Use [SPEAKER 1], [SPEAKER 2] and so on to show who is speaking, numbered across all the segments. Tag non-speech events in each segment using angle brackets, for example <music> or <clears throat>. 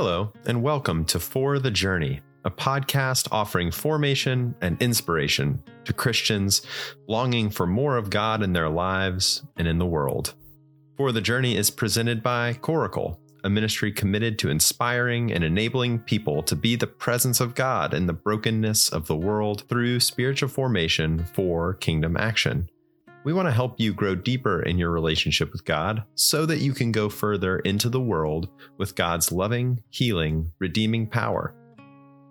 [SPEAKER 1] Hello, and welcome to For the Journey, a podcast offering formation and inspiration to Christians longing for more of God in their lives and in the world. For the Journey is presented by Coracle, a ministry committed to inspiring and enabling people to be the presence of God in the brokenness of the world through spiritual formation for kingdom action. We want to help you grow deeper in your relationship with God so that you can go further into the world with God's loving, healing, redeeming power.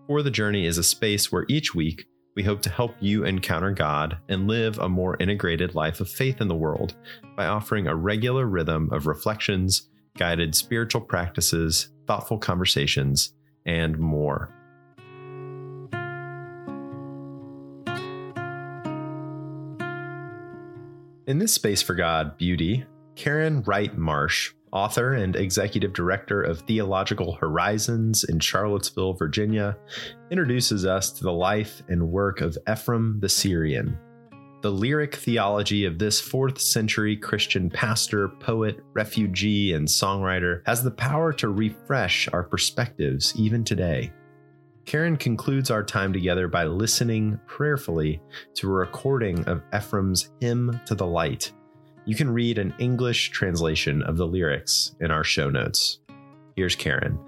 [SPEAKER 1] For the Journey is a space where each week we hope to help you encounter God and live a more integrated life of faith in the world by offering a regular rhythm of reflections, guided spiritual practices, thoughtful conversations, and more. In this space for God beauty, Karen Wright Marsh, author and executive director of Theological Horizons in Charlottesville, Virginia, introduces us to the life and work of Ephrem the Syrian. The lyric theology of this fourth century Christian pastor, poet, refugee, and songwriter has the power to refresh our perspectives even today. Karen concludes our time together by listening prayerfully to a recording of Ephrem's Hymn to the Light. You can read an English translation of the lyrics in our show notes. Here's Karen.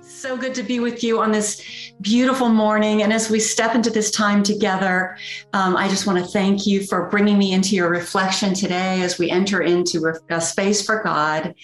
[SPEAKER 2] So good to be with you on this beautiful morning. And as we step into this time together, um, I just want to thank you for bringing me into your reflection today as we enter into a space for God.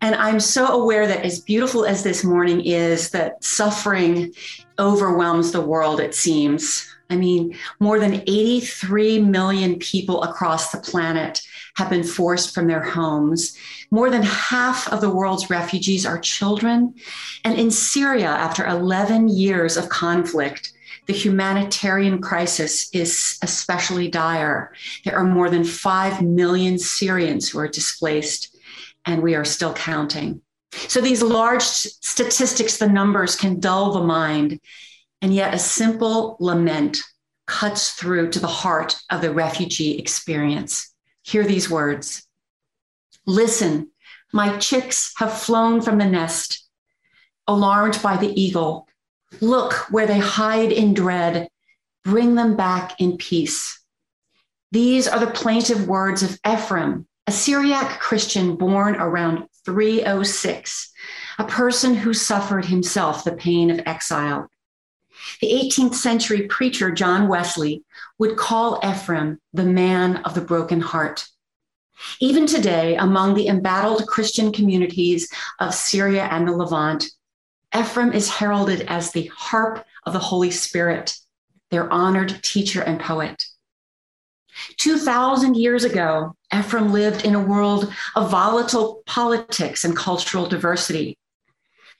[SPEAKER 2] And I'm so aware that as beautiful as this morning is, that suffering overwhelms the world, it seems. I mean, more than 83 million people across the planet have been forced from their homes. More than half of the world's refugees are children. And in Syria, after 11 years of conflict, the humanitarian crisis is especially dire. There are more than 5 million Syrians who are displaced, and we are still counting. So, these large statistics, the numbers can dull the mind. And yet, a simple lament cuts through to the heart of the refugee experience. Hear these words Listen, my chicks have flown from the nest, alarmed by the eagle. Look where they hide in dread. Bring them back in peace. These are the plaintive words of Ephrem, a Syriac Christian born around 306, a person who suffered himself the pain of exile. The 18th century preacher John Wesley would call Ephrem the man of the broken heart. Even today, among the embattled Christian communities of Syria and the Levant, Ephrem is heralded as the harp of the Holy Spirit, their honored teacher and poet. 2,000 years ago, Ephrem lived in a world of volatile politics and cultural diversity.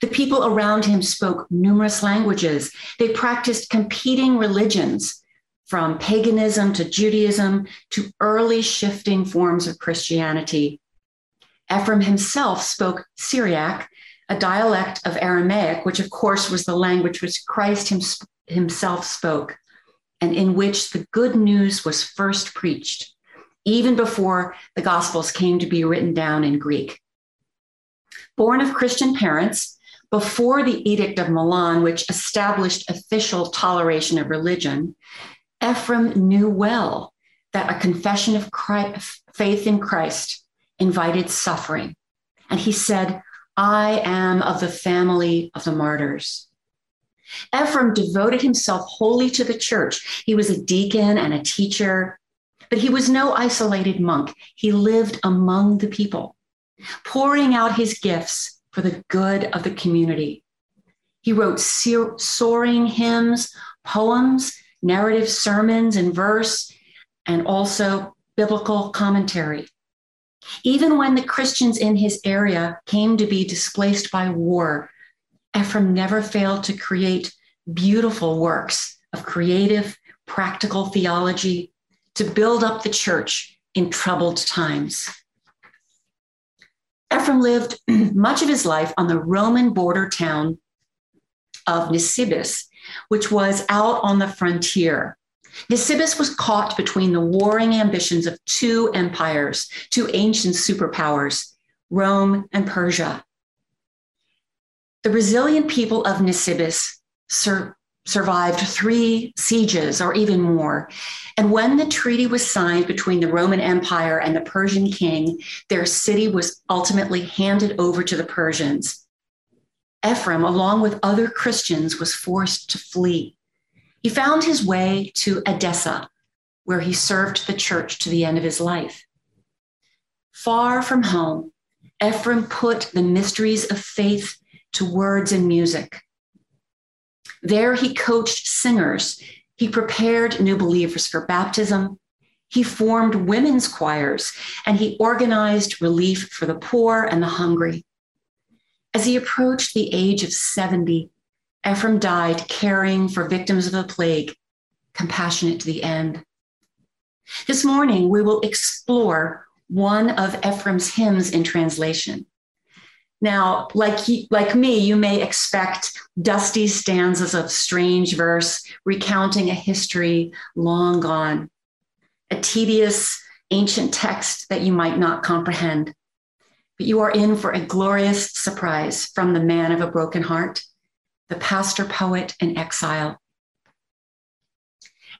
[SPEAKER 2] The people around him spoke numerous languages. They practiced competing religions from paganism to Judaism to early shifting forms of Christianity. Ephrem himself spoke Syriac, a dialect of Aramaic, which of course was the language which Christ himself spoke, and in which the good news was first preached, even before the Gospels came to be written down in Greek. Born of Christian parents, before the Edict of Milan, which established official toleration of religion, Ephrem knew well that a confession of Christ, faith in Christ invited suffering. And he said, I am of the family of the martyrs. Ephrem devoted himself wholly to the church. He was a deacon and a teacher, but he was no isolated monk. He lived among the people, pouring out his gifts for the good of the community. He wrote soaring hymns, poems, narrative sermons in verse, and also biblical commentary. Even when the Christians in his area came to be displaced by war, Ephrem never failed to create beautiful works of creative, practical theology to build up the church in troubled times. Ephrem lived <clears throat> much of his life on the Roman border town of Nisibis which was out on the frontier. Nisibis was caught between the warring ambitions of two empires, two ancient superpowers, Rome and Persia. The resilient people of Nisibis sur- survived three sieges or even more. And when the treaty was signed between the Roman Empire and the Persian king, their city was ultimately handed over to the Persians. Ephrem, along with other Christians, was forced to flee. He found his way to Edessa, where he served the church to the end of his life. Far from home, Ephrem put the mysteries of faith to words and music. There, he coached singers, he prepared new believers for baptism, he formed women's choirs, and he organized relief for the poor and the hungry. As he approached the age of 70, Ephrem died caring for victims of the plague, compassionate to the end. This morning, we will explore one of Ephrem's hymns in translation. Now, like, he, like me, you may expect dusty stanzas of strange verse recounting a history long gone, a tedious ancient text that you might not comprehend. But you are in for a glorious surprise from the man of a broken heart the pastor poet in exile.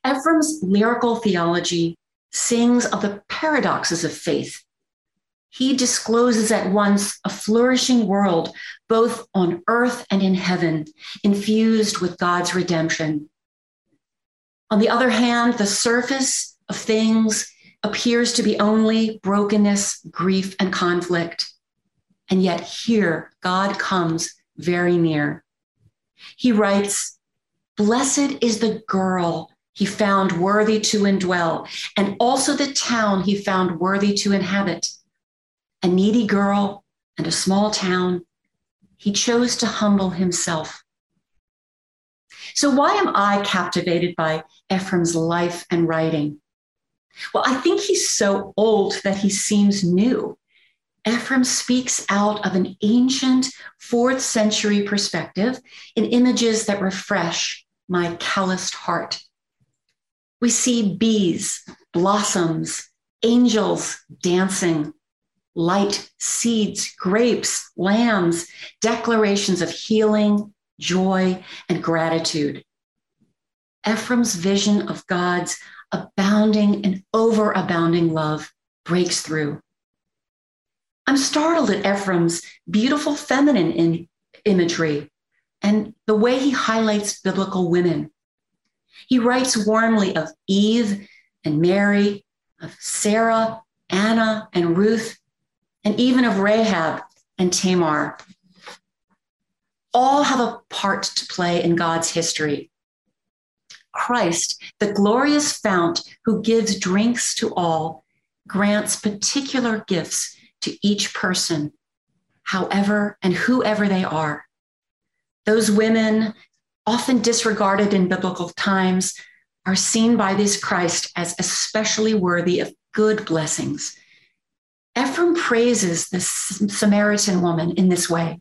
[SPEAKER 2] Ephrem's lyrical theology sings of the paradoxes of faith. He discloses at once a flourishing world, both on earth and in heaven, infused with God's redemption. On the other hand, the surface of things appears to be only brokenness, grief, and conflict. And yet, here, God comes very near. He writes, Blessed is the girl he found worthy to indwell, and also the town he found worthy to inhabit. A needy girl and a small town, he chose to humble himself. So, why am I captivated by Ephrem's life and writing? Well, I think he's so old that he seems new. Ephrem speaks out of an ancient fourth century perspective in images that refresh my calloused heart. We see bees, blossoms, angels dancing, light, seeds, grapes, lambs, declarations of healing, joy, and gratitude. Ephrem's vision of God's abounding and overabounding love breaks through. I'm startled at Ephrem's beautiful feminine in, imagery and the way he highlights biblical women. He writes warmly of Eve and Mary, of Sarah, Anna, and Ruth, and even of Rahab and Tamar. All have a part to play in God's history. Christ, the glorious fount who gives drinks to all, grants particular gifts to each person, however and whoever they are. Those women, often disregarded in biblical times, are seen by this Christ as especially worthy of good blessings. Ephrem praises this Samaritan woman in this way.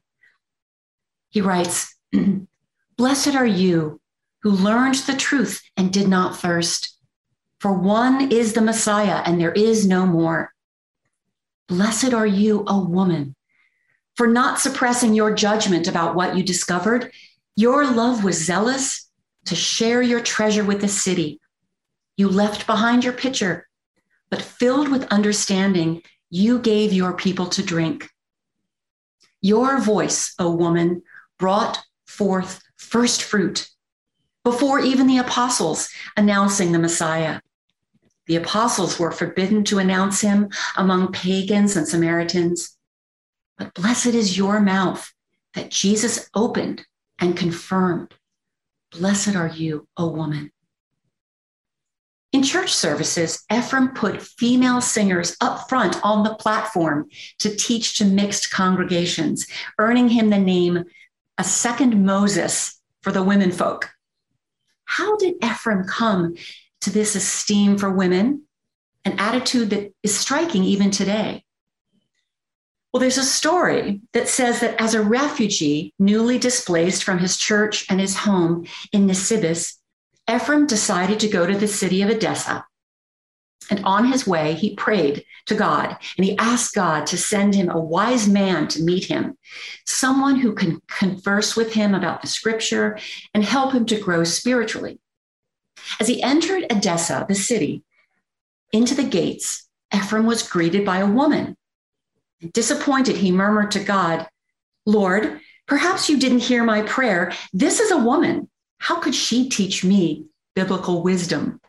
[SPEAKER 2] He writes, <clears throat> Blessed are you who learned the truth and did not thirst, for one is the Messiah and there is no more. Blessed are you, a woman, for not suppressing your judgment about what you discovered. Your love was zealous to share your treasure with the city. You left behind your pitcher, but filled with understanding, you gave your people to drink. Your voice, O woman, brought forth first fruit before even the apostles announcing the Messiah. The apostles were forbidden to announce him among pagans and Samaritans. But blessed is your mouth that Jesus opened and confirmed. Blessed are you, O woman. In church services, Ephrem put female singers up front on the platform to teach to mixed congregations, earning him the name a second Moses for the women folk. How did Ephrem come to this esteem for women, an attitude that is striking even today. Well, there's a story that says that as a refugee, newly displaced from his church and his home in Nisibis, Ephrem decided to go to the city of Edessa. And on his way, he prayed to God and he asked God to send him a wise man to meet him, someone who can converse with him about the scripture and help him to grow spiritually. As he entered Edessa, the city, into the gates, Ephrem was greeted by a woman. Disappointed, he murmured to God, Lord, perhaps you didn't hear my prayer. This is a woman. How could she teach me biblical wisdom?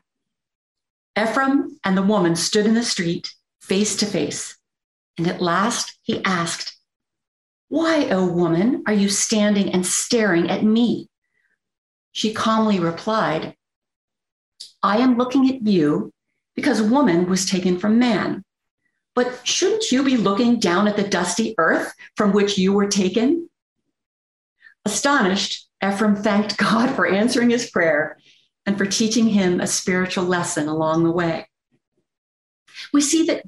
[SPEAKER 2] Ephrem and the woman stood in the street, face to face. And at last he asked, Why, O oh woman, are you standing and staring at me? She calmly replied, I am looking at you because woman was taken from man. But shouldn't you be looking down at the dusty earth from which you were taken? Astonished, Ephrem thanked God for answering his prayer and for teaching him a spiritual lesson along the way. We see that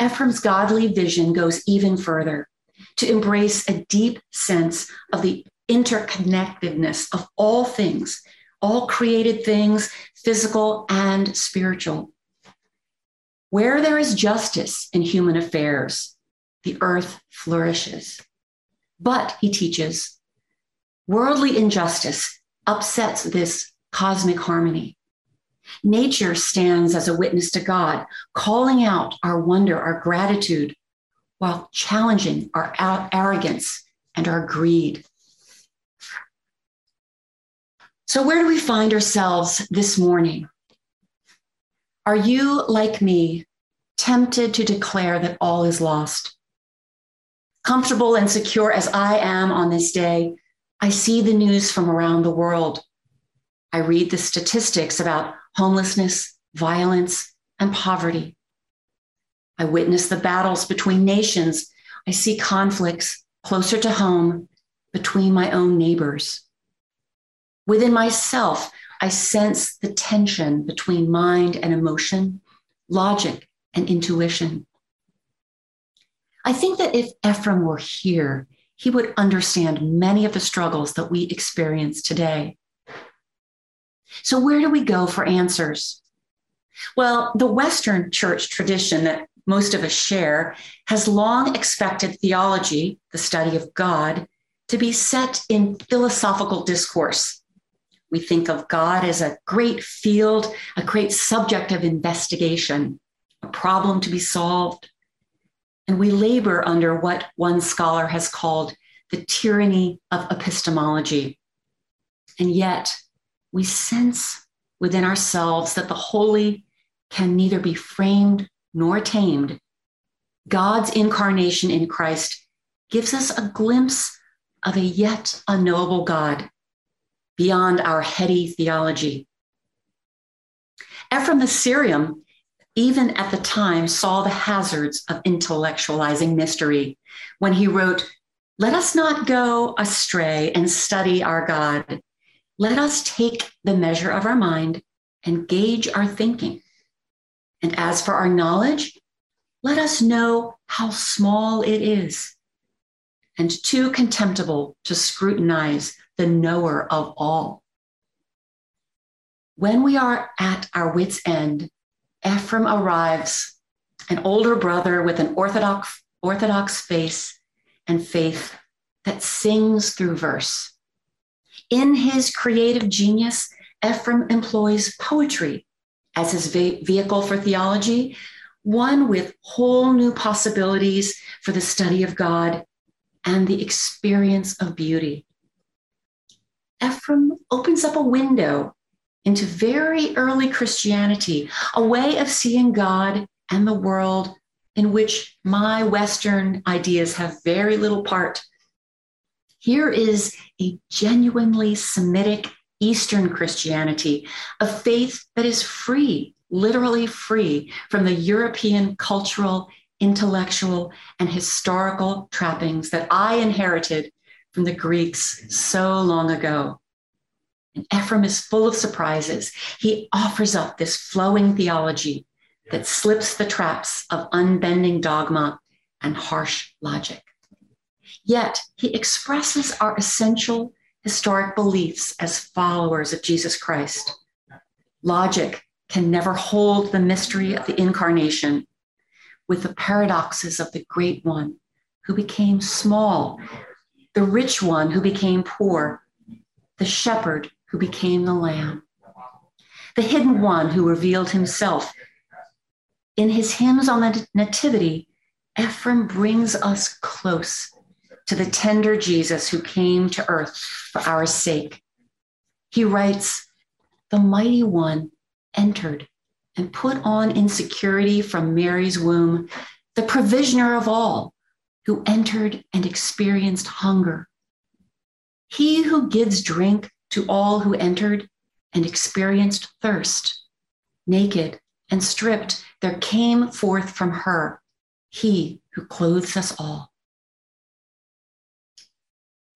[SPEAKER 2] Ephrem's godly vision goes even further to embrace a deep sense of the interconnectedness of all things, all created things, physical and spiritual. Where there is justice in human affairs, the earth flourishes. But, he teaches, worldly injustice upsets this cosmic harmony. Nature stands as a witness to God, calling out our wonder, our gratitude, while challenging our arrogance and our greed. So, where do we find ourselves this morning? Are you, like me, tempted to declare that all is lost? Comfortable and secure as I am on this day, I see the news from around the world. I read the statistics about homelessness, violence, and poverty. I witness the battles between nations. I see conflicts closer to home between my own neighbors. Within myself, I sense the tension between mind and emotion, logic and intuition. I think that if Ephrem were here, he would understand many of the struggles that we experience today. So, where do we go for answers? Well, the Western church tradition that most of us share has long expected theology, the study of God, to be set in philosophical discourse we think of God as a great field, a great subject of investigation, a problem to be solved. And we labor under what one scholar has called the tyranny of epistemology. And yet, we sense within ourselves that the holy can neither be framed nor tamed. God's incarnation in Christ gives us a glimpse of a yet unknowable God beyond our heady theology. Ephrem the Syrian, even at the time, saw the hazards of intellectualizing mystery when he wrote, Let us not go astray and study our God. Let us take the measure of our mind and gauge our thinking. And as for our knowledge, let us know how small it is and too contemptible to scrutinize the knower of all. When we are at our wits' end, Ephrem arrives, an older brother with an orthodox, orthodox face and faith that sings through verse. In his creative genius, Ephrem employs poetry as his vehicle for theology, one with whole new possibilities for the study of God and the experience of beauty. Ephrem opens up a window into very early Christianity, a way of seeing God and the world in which my Western ideas have very little part. Here is a genuinely Semitic Eastern Christianity, a faith that is free, literally free from the European cultural, intellectual, and historical trappings that I inherited from the Greeks so long ago. And Ephrem is full of surprises. He offers up this flowing theology that slips the traps of unbending dogma and harsh logic. Yet he expresses our essential historic beliefs as followers of Jesus Christ. Logic can never hold the mystery of the incarnation with the paradoxes of the great one who became small, the rich one who became poor, the shepherd who became the lamb, the hidden one who revealed himself. In his hymns on the Nativity, Ephrem brings us close to the tender Jesus who came to earth for our sake. He writes, The mighty one entered and put on insecurity from Mary's womb, the provisioner of all, who entered and experienced hunger. He who gives drink to all who entered and experienced thirst. Naked and stripped, there came forth from her he who clothes us all.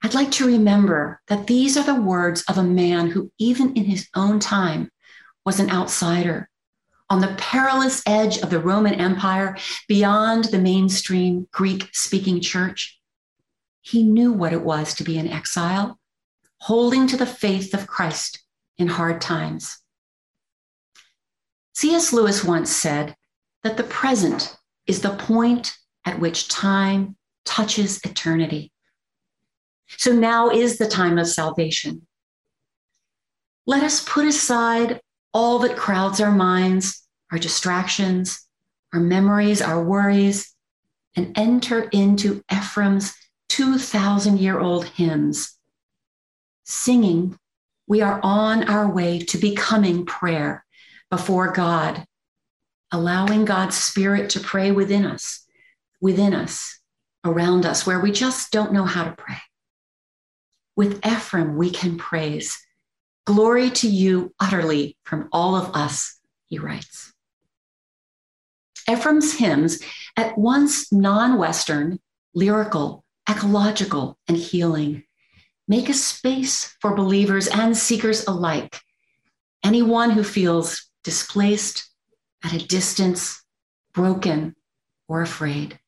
[SPEAKER 2] I'd like to remember that these are the words of a man who, even in his own time, was an outsider on the perilous edge of the Roman Empire, beyond the mainstream Greek speaking church. He knew what it was to be in exile, holding to the faith of Christ in hard times. C.S. Lewis once said that the present is the point at which time touches eternity. So now is the time of salvation. Let us put aside all that crowds our minds, our distractions, our memories, our worries, and enter into Ephrem's 2,000 year old hymns. Singing, we are on our way to becoming prayer before God, allowing God's Spirit to pray within us, within us, around us, where we just don't know how to pray. With Ephrem, we can praise Glory to you utterly from all of us, he writes. Ephrem's hymns, at once non Western, lyrical, ecological, and healing, make a space for believers and seekers alike. Anyone who feels displaced, at a distance, broken, or afraid.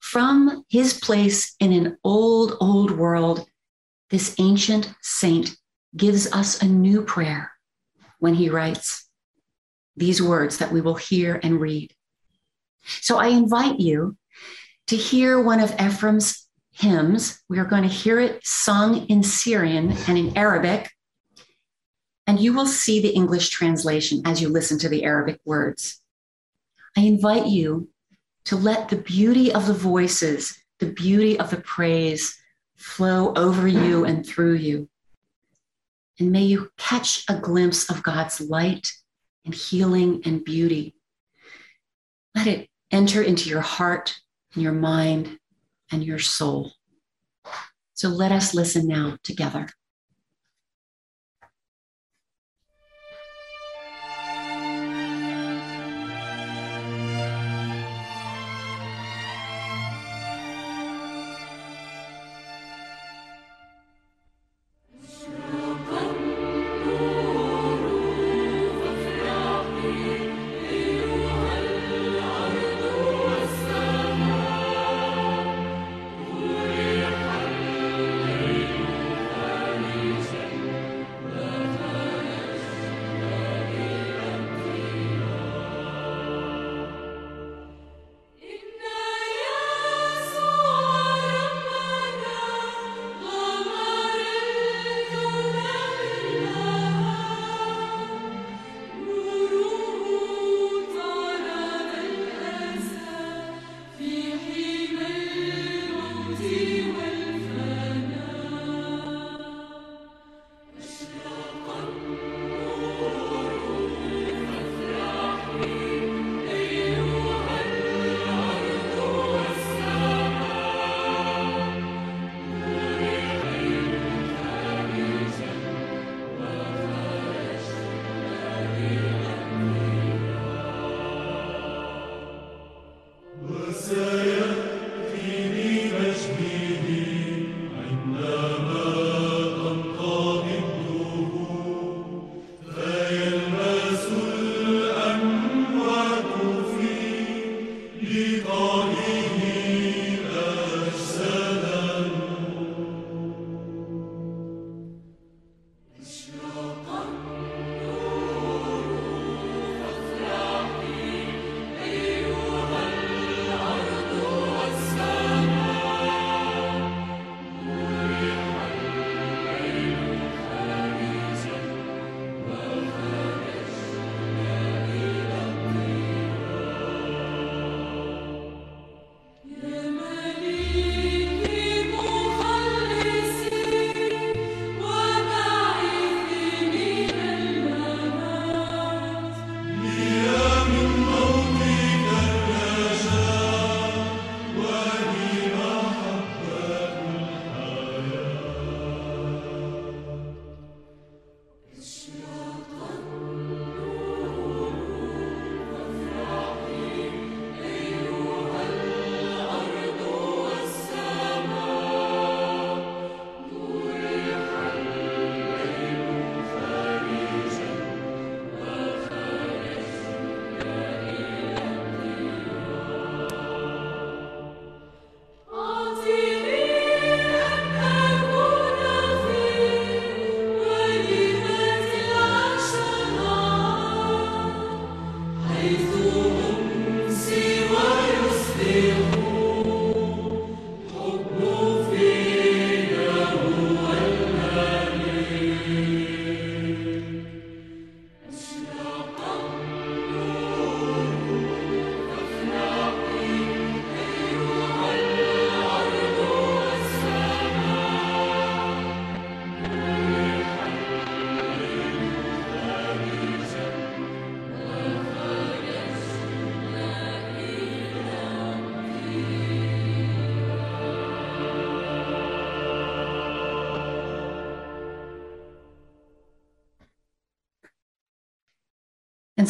[SPEAKER 2] From his place in an old, old world, this ancient saint gives us a new prayer when he writes these words that we will hear and read. So I invite you to hear one of Ephrem's hymns. We are going to hear it sung in Syriac and in Arabic. And you will see the English translation as you listen to the Arabic words. I invite you to let the beauty of the voices, the beauty of the praise flow over you and through you. And may you catch a glimpse of God's light and healing and beauty. Let it enter into your heart and your mind and your soul. So let us listen now together.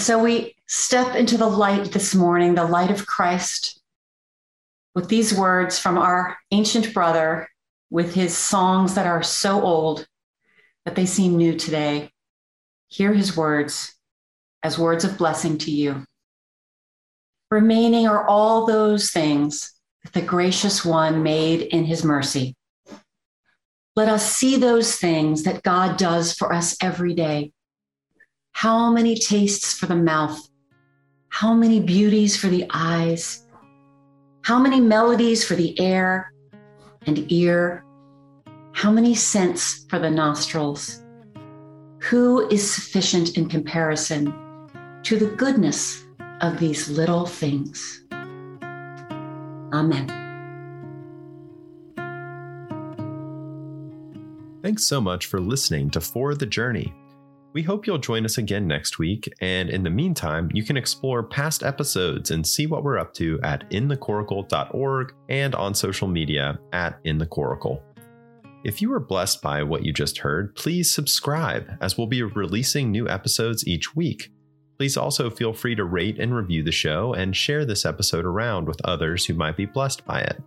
[SPEAKER 2] So we step into the light this morning, the light of Christ, with these words from our ancient brother, with his songs that are so old that they seem new today. Hear his words as words of blessing to you. Remaining are all those things that the gracious one made in his mercy. Let us see those things that God does for us every day. How many tastes for the mouth, how many beauties for the eyes, how many melodies for the air and ear, how many scents for the nostrils. Who is sufficient in comparison to the goodness of these little things? Amen.
[SPEAKER 1] Thanks so much for listening to For the Journey. We hope you'll join us again next week, and in the meantime, you can explore past episodes and see what we're up to at inthecoracle.org and on social media at inthecoracle. If you were blessed by what you just heard, please subscribe as we'll be releasing new episodes each week. Please also feel free to rate and review the show and share this episode around with others who might be blessed by it.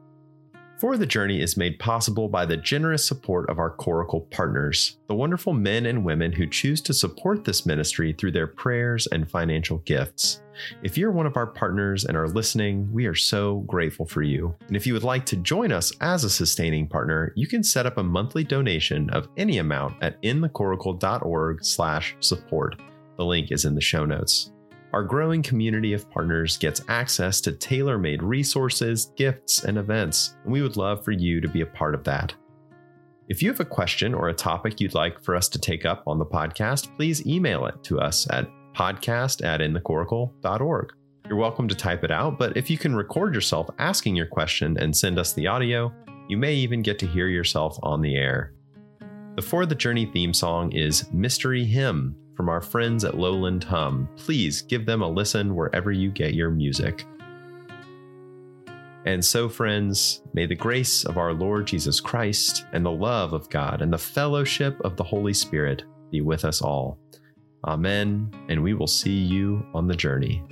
[SPEAKER 1] For the Journey is made possible by the generous support of our Coracle partners, the wonderful men and women who choose to support this ministry through their prayers and financial gifts. If you're one of our partners and are listening, we are so grateful for you. And if you would like to join us as a sustaining partner, you can set up a monthly donation of any amount at inthecoracle.org/support. The link is in the show notes. Our growing community of partners gets access to tailor made resources, gifts, and events, and we would love for you to be a part of that. If you have a question or a topic you'd like for us to take up on the podcast, please email it to us at podcast at inthecoracle.org. You're welcome to type it out, but if you can record yourself asking your question and send us the audio, you may even get to hear yourself on the air. The For the Journey theme song is Mystery Hymn from our friends at Lowland Hum. Please give them a listen wherever you get your music. And so, friends, may the grace of our Lord Jesus Christ and the love of God and the fellowship of the Holy Spirit be with us all. Amen. And we will see you on the journey.